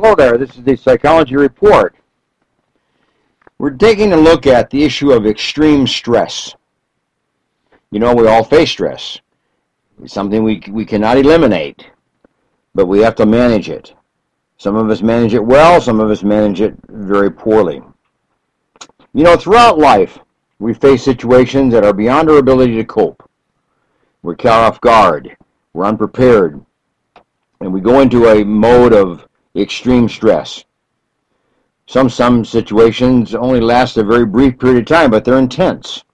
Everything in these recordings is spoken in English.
Hello there, this is the Psychology Report. We're taking a look at the issue of extreme stress. You know, we all face stress. It's something we, we cannot eliminate, but we have to manage it. Some of us manage it well, some of us manage it very poorly. You know, throughout life, we face situations that are beyond our ability to cope. We're caught off guard, we're unprepared, and we go into a mode of extreme stress. Some some situations only last a very brief period of time, but they're intense.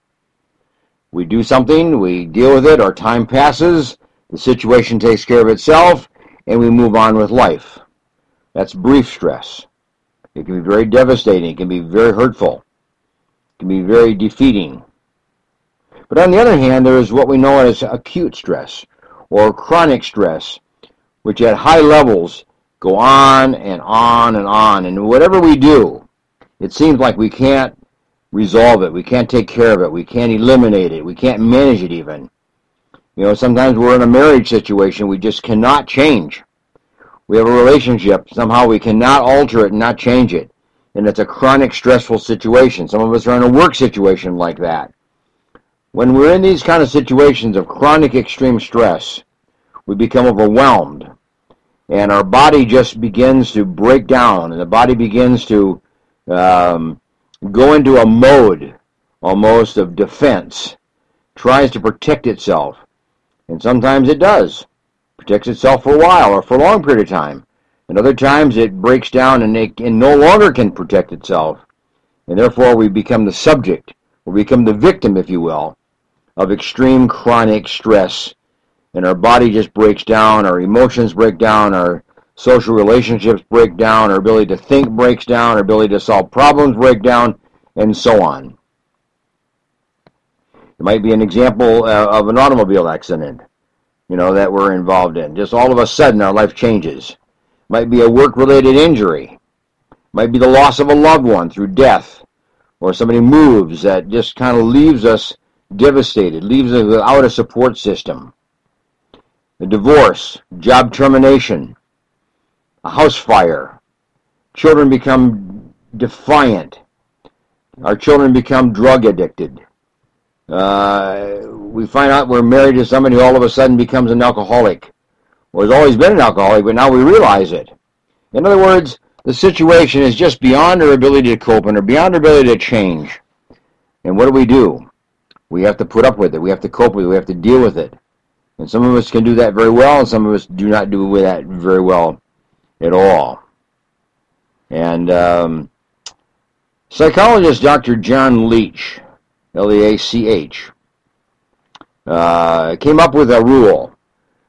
We do something, we deal with it, our time passes, the situation takes care of itself, and we move on with life. That's brief stress. It can be very devastating, it can be very hurtful, it can be very defeating. But on the other hand, there is what we know as acute stress or chronic stress, which at high levels go on and on and on. And whatever we do, it seems like we can't resolve it. We can't take care of it. We can't eliminate it. We can't manage it even. You know, sometimes we're in a marriage situation we just cannot change. We have a relationship. Somehow we cannot alter it and not change it. And it's a chronic stressful situation. Some of us are in a work situation like that. When we're in these kind of situations of chronic extreme stress, we become overwhelmed and our body just begins to break down, and the body begins to um, go into a mode almost of defense, tries to protect itself, and sometimes it does, protects itself for a while or for a long period of time, and other times it breaks down and it and no longer can protect itself, and therefore we become the subject, or become the victim, if you will, of extreme chronic stress and our body just breaks down, our emotions break down, our social relationships break down, our ability to think breaks down, our ability to solve problems break down, and so on. It might be an example uh, of an automobile accident, you know, that we're involved in. Just all of a sudden our life changes. It might be a work-related injury. It might be the loss of a loved one through death, or somebody moves that just kind of leaves us devastated, leaves us without a support system a divorce, job termination, a house fire. Children become defiant. Our children become drug addicted. Uh, we find out we're married to somebody who all of a sudden becomes an alcoholic. Or has always been an alcoholic, but now we realize it. In other words, the situation is just beyond our ability to cope and beyond our ability to change. And what do we do? We have to put up with it. We have to cope with it. We have to deal with it. And some of us can do that very well, and some of us do not do that very well at all. And um, psychologist Dr. John Leach, L-E-A-C-H, uh, came up with a rule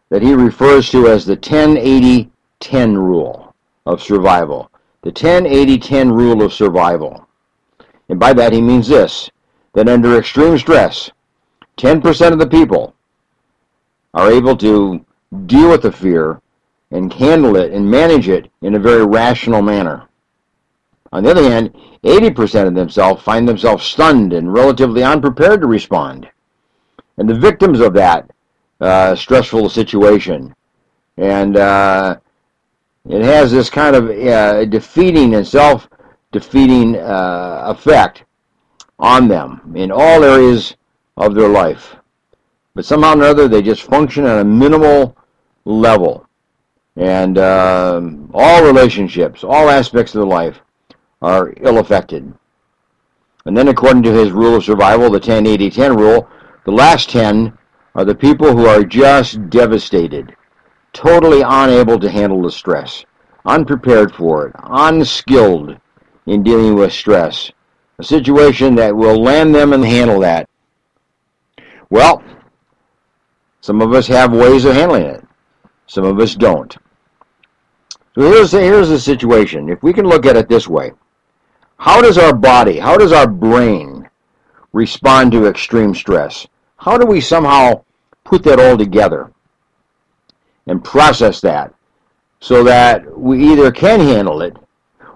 that he refers to as the 10-80-10 rule of survival. The 10-80-10 rule of survival. And by that he means this, that under extreme stress, 10% of the people are able to deal with the fear and handle it and manage it in a very rational manner. On the other hand, 80% of themselves find themselves stunned and relatively unprepared to respond. And the victims of that uh, stressful situation. And uh, it has this kind of uh, defeating and self-defeating uh, effect on them in all areas of their life. But somehow or other, they just function at a minimal level. And um, all relationships, all aspects of life are ill-affected. And then according to his rule of survival, the 10-80-10 rule, the last 10 are the people who are just devastated, totally unable to handle the stress, unprepared for it, unskilled in dealing with stress, a situation that will land them and handle that. Well, some of us have ways of handling it. Some of us don't. So here's the, here's the situation. If we can look at it this way, how does our body, how does our brain respond to extreme stress? How do we somehow put that all together and process that so that we either can handle it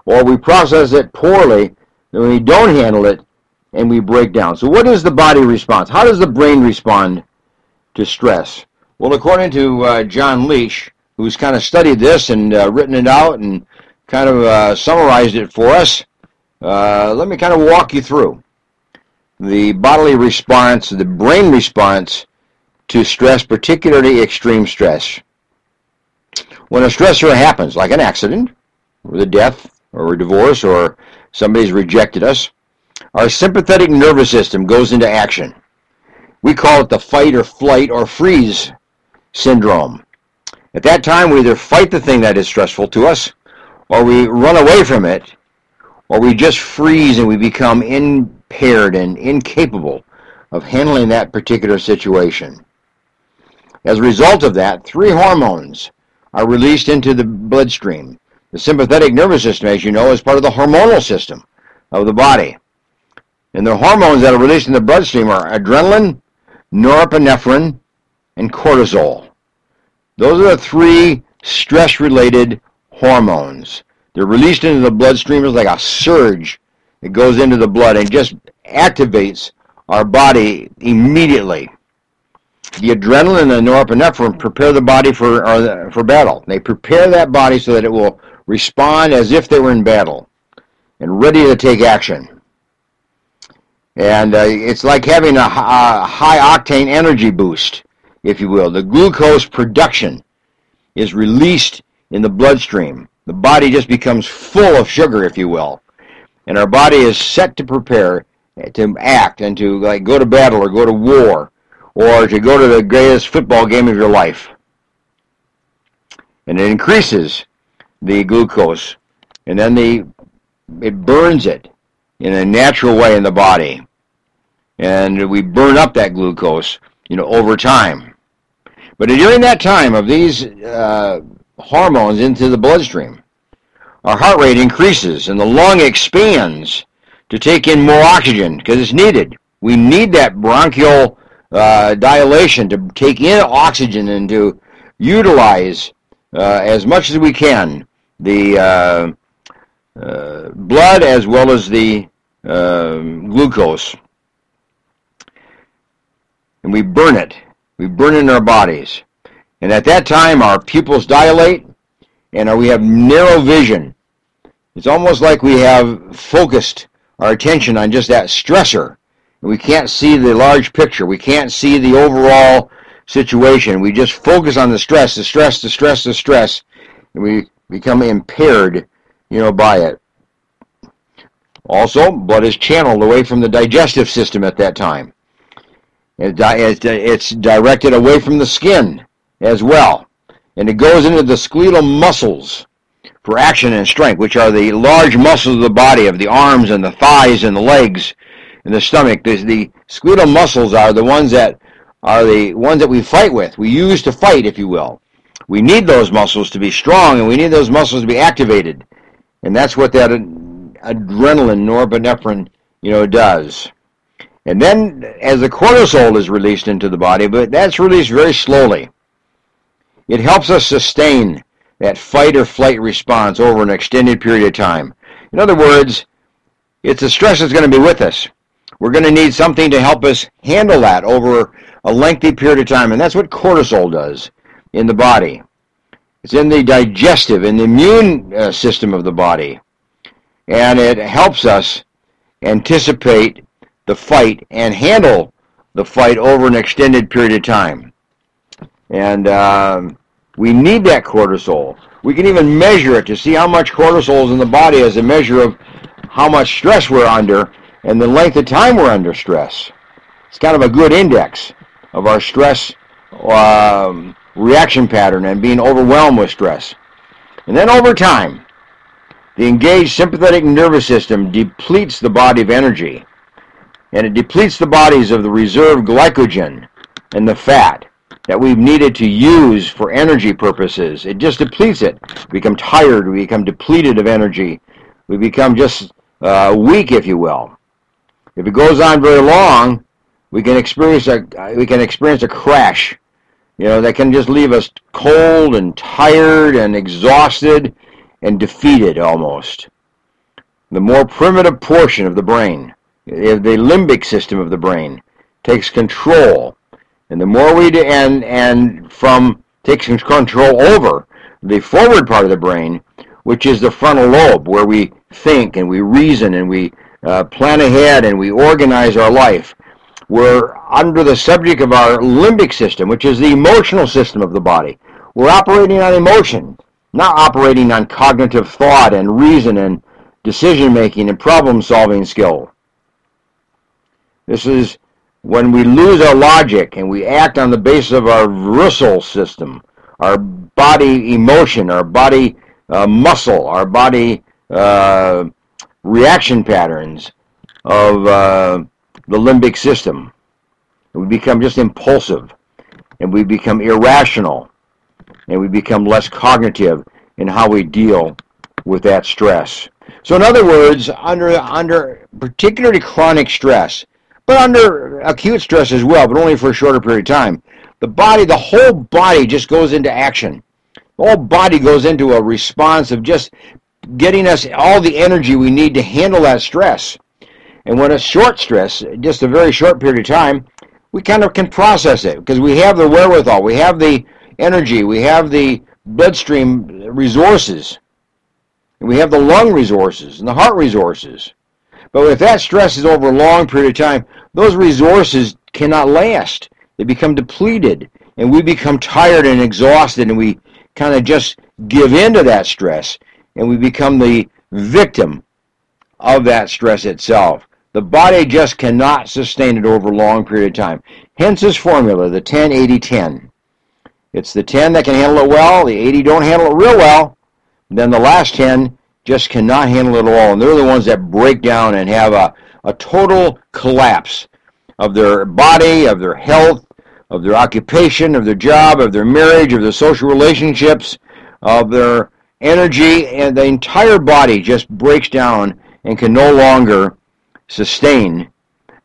or we process it poorly and we don't handle it and we break down. So what is the body response? How does the brain respond to stress? Well, according to uh, John Leach, who's kind of studied this and uh, written it out and kind of uh, summarized it for us. Uh, let me kind of walk you through the bodily response, the brain response to stress, particularly extreme stress. When a stressor happens, like an accident, or the death, or a divorce, or somebody's rejected us, our sympathetic nervous system goes into action. We call it the fight or flight or freeze syndrome. At that time, we either fight the thing that is stressful to us, or we run away from it, or we just freeze and we become impaired and incapable of handling that particular situation. As a result of that, three hormones are released into the bloodstream. The sympathetic nervous system, as you know, is part of the hormonal system of the body. And the hormones that are released in the bloodstream are adrenaline, norepinephrine, and cortisol. Those are the three stress-related hormones. They're released into the bloodstream as like a surge. It goes into the blood and just activates our body immediately. The adrenaline and the norepinephrine prepare the body for uh, for battle. They prepare that body so that it will respond as if they were in battle and ready to take action. And uh, it's like having a, a high octane energy boost, if you will. The glucose production is released in the bloodstream. The body just becomes full of sugar, if you will. And our body is set to prepare to act and to like go to battle or go to war or to go to the greatest football game of your life. And it increases the glucose and then the it burns it in a natural way in the body. And we burn up that glucose, you know, over time. But during that time of these uh, hormones into the bloodstream, our heart rate increases and the lung expands to take in more oxygen because it's needed. We need that bronchial uh, dilation to take in oxygen and to utilize uh, as much as we can the uh, uh, blood as well as the um, glucose. And we burn it. We burn it in our bodies. And at that time, our pupils dilate and we have narrow vision. It's almost like we have focused our attention on just that stressor. We can't see the large picture. We can't see the overall situation. We just focus on the stress, the stress, the stress, the stress, and we become impaired you know, by it. Also, blood is channeled away from the digestive system at that time. It's directed away from the skin as well. And it goes into the skeletal muscles for action and strength, which are the large muscles of the body, of the arms and the thighs and the legs and the stomach. The, the skeletal muscles are the ones that are the ones that we fight with. We use to fight, if you will. We need those muscles to be strong, and we need those muscles to be activated. And that's what that adrenaline, norepinephrine, you know, does. And then as the cortisol is released into the body, but that's released very slowly. It helps us sustain that fight or flight response over an extended period of time. In other words, it's the stress that's going to be with us. We're going to need something to help us handle that over a lengthy period of time, and that's what cortisol does in the body. It's in the digestive in the immune uh, system of the body. And it helps us anticipate the fight and handle the fight over an extended period of time. And um, we need that cortisol. We can even measure it to see how much cortisol is in the body as a measure of how much stress we're under and the length of time we're under stress. It's kind of a good index of our stress um, reaction pattern and being overwhelmed with stress. And then over time, the engaged sympathetic nervous system depletes the body of energy, and it depletes the bodies of the reserve glycogen and the fat that we've needed to use for energy purposes. It just depletes it. We become tired. We become depleted of energy. We become just uh, weak, if you will. If it goes on very long, we can experience a we can experience a crash you know, that can just leave us cold and tired and exhausted and defeated almost. The more primitive portion of the brain, the limbic system of the brain, takes control. And the more we and, and from takes control over the forward part of the brain, which is the frontal lobe, where we think and we reason and we uh, plan ahead and we organize our life. We're under the subject of our limbic system, which is the emotional system of the body. We're operating on emotion, not operating on cognitive thought and reason and decision making and problem solving skill. This is when we lose our logic and we act on the basis of our visceral system, our body emotion, our body uh, muscle, our body uh, reaction patterns of uh, the limbic system. We become just impulsive and we become irrational and we become less cognitive in how we deal with that stress. So in other words, under under particularly chronic stress, but under acute stress as well, but only for a shorter period of time, the body, the whole body just goes into action. The whole body goes into a response of just getting us all the energy we need to handle that stress. And when it's short stress, just a very short period of time, we kind of can process it because we have the wherewithal, we have the energy, we have the bloodstream resources, we have the lung resources and the heart resources. But if that stress is over a long period of time, those resources cannot last. They become depleted, and we become tired and exhausted, and we kind of just give in to that stress, and we become the victim of that stress itself. The body just cannot sustain it over a long period of time. Hence this formula, the 10-80-10. It's the 10 that can handle it well, the 80 don't handle it real well, then the last 10 just cannot handle it all. And they're the ones that break down and have a, a total collapse of their body, of their health, of their occupation, of their job, of their marriage, of their social relationships, of their energy, and the entire body just breaks down and can no longer sustain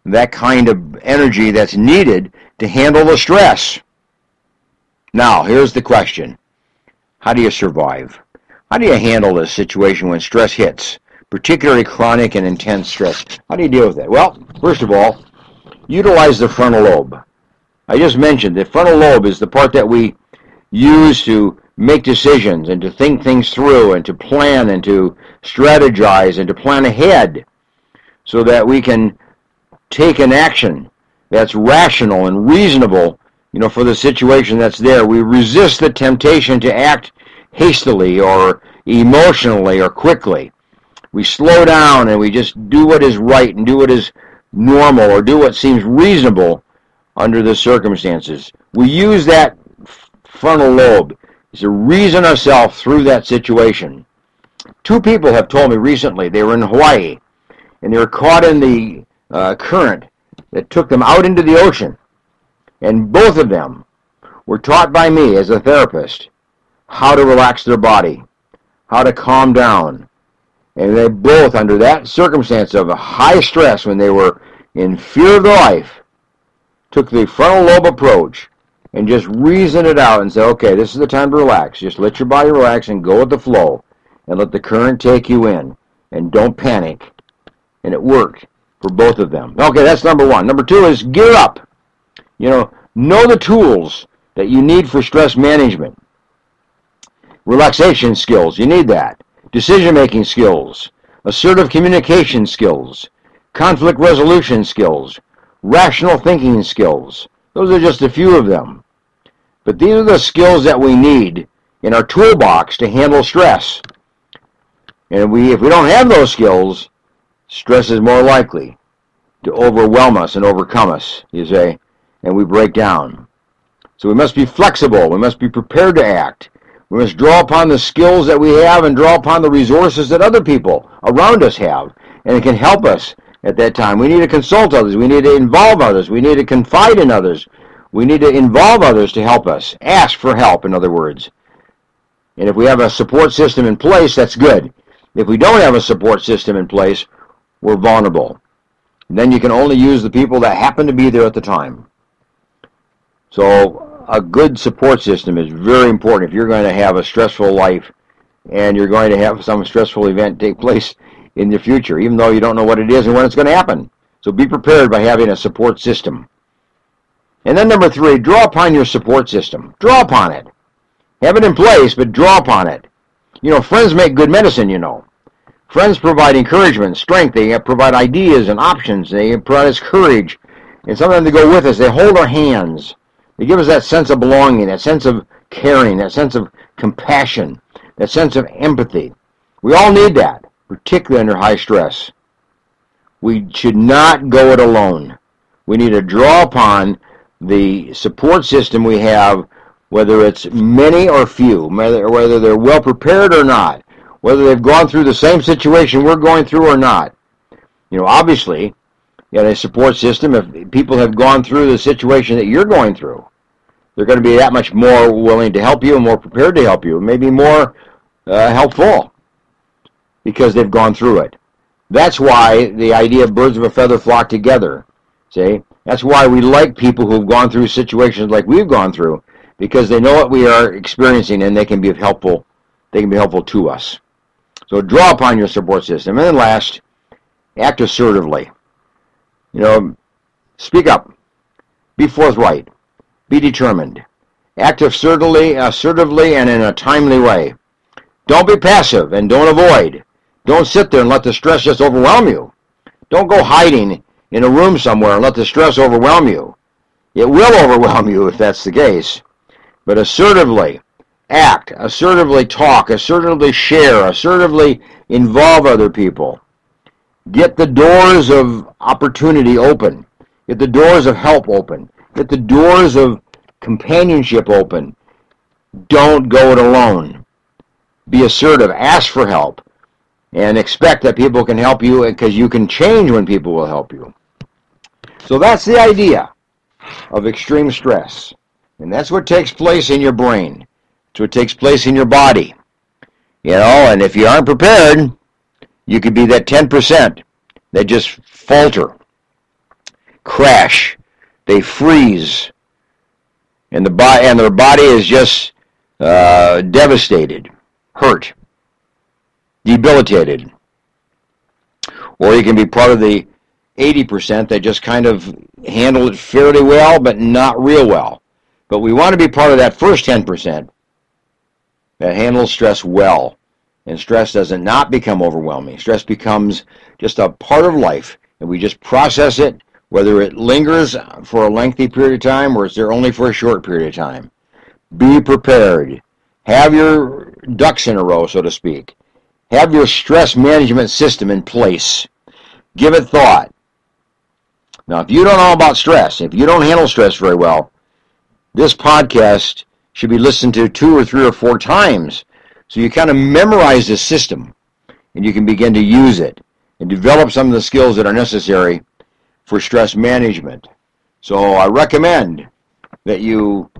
that kind of energy that's needed to handle the stress. Now, here's the question. How do you survive? How do you handle this situation when stress hits, particularly chronic and intense stress? How do you deal with it? Well, first of all, utilize the frontal lobe. I just mentioned the frontal lobe is the part that we use to make decisions and to think things through and to plan and to strategize and to plan ahead so that we can take an action that's rational and reasonable, you know, for the situation that's there. We resist the temptation to act hastily or emotionally or quickly. We slow down and we just do what is right and do what is normal or do what seems reasonable under the circumstances. We use that frontal lobe to reason ourselves through that situation. Two people have told me recently they were in Hawaii and they were caught in the uh, current that took them out into the ocean. And both of them were taught by me as a therapist how to relax their body, how to calm down. And they both, under that circumstance of high stress when they were in fear of their life, took the frontal lobe approach and just reasoned it out and said, okay, this is the time to relax. Just let your body relax and go with the flow and let the current take you in. And don't panic. And it worked for both of them. Okay, that's number one. Number two is gear up. You know, know the tools that you need for stress management. Relaxation skills, you need that. Decision making skills, assertive communication skills, conflict resolution skills, rational thinking skills. Those are just a few of them. But these are the skills that we need in our toolbox to handle stress. And we, if we don't have those skills, stress is more likely to overwhelm us and overcome us, you say, and we break down. So we must be flexible. We must be prepared to act. We must draw upon the skills that we have and draw upon the resources that other people around us have. And it can help us at that time. We need to consult others. We need to involve others. We need to confide in others. We need to involve others to help us. Ask for help, in other words. And if we have a support system in place, that's good. If we don't have a support system in place, we're vulnerable. And then you can only use the people that happen to be there at the time. So a good support system is very important if you're going to have a stressful life and you're going to have some stressful event take place in the future, even though you don't know what it is and when it's going to happen. So be prepared by having a support system. And then number three, draw upon your support system. Draw upon it. Have it in place, but draw upon it. You know, friends make good medicine, you know. Friends provide encouragement, strength. They provide ideas and options. They provide us courage. And sometimes they go with us. They hold our hands. They give us that sense of belonging, that sense of caring, that sense of compassion, that sense of empathy. We all need that, particularly under high stress. We should not go it alone. We need to draw upon the support system we have, whether it's many or few, whether, whether they're well prepared or not, whether they've gone through the same situation we're going through or not. You know, obviously, you got a support system. If people have gone through the situation that you're going through, they're going to be that much more willing to help you and more prepared to help you, maybe more uh, helpful because they've gone through it. That's why the idea of birds of a feather flock together. See? That's why we like people who've gone through situations like we've gone through because they know what we are experiencing and they can be helpful. They can be helpful to us. So draw upon your support system. And then last, act assertively. You know, speak up. Be forthright. Be determined. Act assertively, assertively and in a timely way. Don't be passive and don't avoid. Don't sit there and let the stress just overwhelm you. Don't go hiding in a room somewhere and let the stress overwhelm you. It will overwhelm you if that's the case. But assertively act, assertively talk, assertively share, assertively involve other people. Get the doors of opportunity open. Get the doors of help open. Get the doors of companionship open. Don't go it alone. Be assertive. Ask for help and expect that people can help you because you can change when people will help you. So that's the idea of extreme stress. And that's what takes place in your brain. It's what takes place in your body. You know, and if you aren't prepared, you could be that 10% that just falter, crash, they freeze, and the body and their body is just uh, devastated, hurt debilitated. Or you can be part of the 80% that just kind of handle it fairly well, but not real well. But we want to be part of that first 10% that handles stress well. And stress doesn't not become overwhelming. Stress becomes just a part of life, and we just process it, whether it lingers for a lengthy period of time or it's there only for a short period of time. Be prepared. Have your ducks in a row, so to speak. Have your stress management system in place. Give it thought. Now, if you don't know about stress, if you don't handle stress very well, this podcast should be listened to two or three or four times so you kind of memorize the system and you can begin to use it and develop some of the skills that are necessary for stress management. So I recommend that you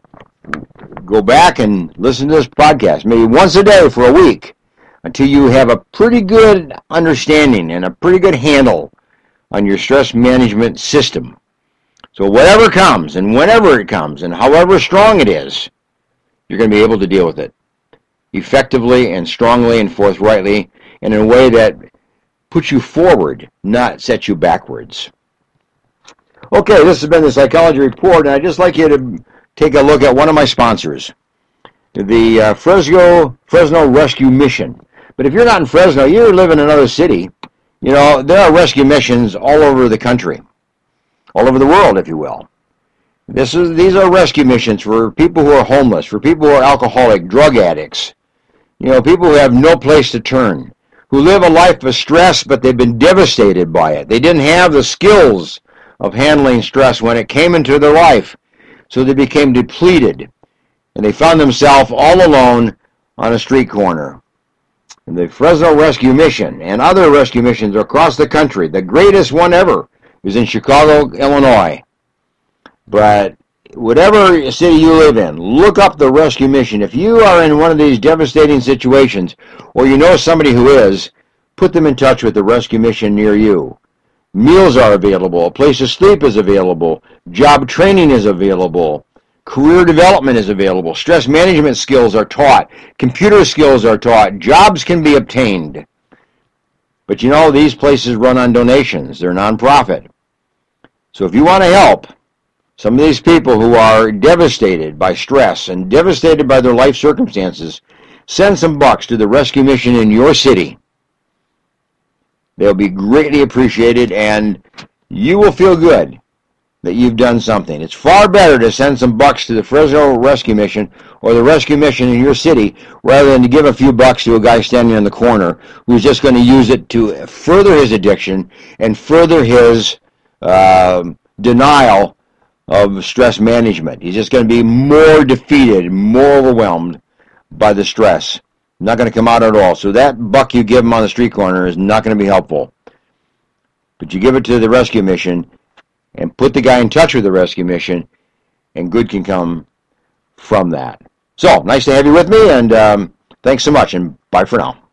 go back and listen to this podcast maybe once a day for a week until you have a pretty good understanding and a pretty good handle on your stress management system. So whatever comes and whenever it comes and however strong it is, you're going to be able to deal with it effectively and strongly and forthrightly and in a way that puts you forward, not sets you backwards. Okay, this has been the Psychology Report, and I'd just like you to take a look at one of my sponsors, the uh, Fresno, Fresno Rescue Mission. But if you're not in Fresno, you live in another city. You know, there are rescue missions all over the country, all over the world, if you will. This is these are rescue missions for people who are homeless, for people who are alcoholic, drug addicts. You know, people who have no place to turn, who live a life of stress, but they've been devastated by it. They didn't have the skills of handling stress when it came into their life, so they became depleted, and they found themselves all alone on a street corner the Fresno Rescue Mission and other rescue missions across the country. The greatest one ever is in Chicago, Illinois. But whatever city you live in, look up the rescue mission. If you are in one of these devastating situations, or you know somebody who is, put them in touch with the rescue mission near you. Meals are available. A place to sleep is available. Job training is available. Career development is available. Stress management skills are taught. Computer skills are taught. Jobs can be obtained. But you know, these places run on donations. They're nonprofit. So if you want to help some of these people who are devastated by stress and devastated by their life circumstances, send some bucks to the rescue mission in your city. They'll be greatly appreciated, and you will feel good that you've done something. It's far better to send some bucks to the Fresno Rescue Mission or the rescue mission in your city rather than to give a few bucks to a guy standing in the corner who's just going to use it to further his addiction and further his uh, denial of stress management. He's just going to be more defeated, more overwhelmed by the stress. Not going to come out at all. So that buck you give him on the street corner is not going to be helpful. But you give it to the rescue mission and put the guy in touch with the rescue mission, and good can come from that. So, nice to have you with me, and um, thanks so much, and bye for now.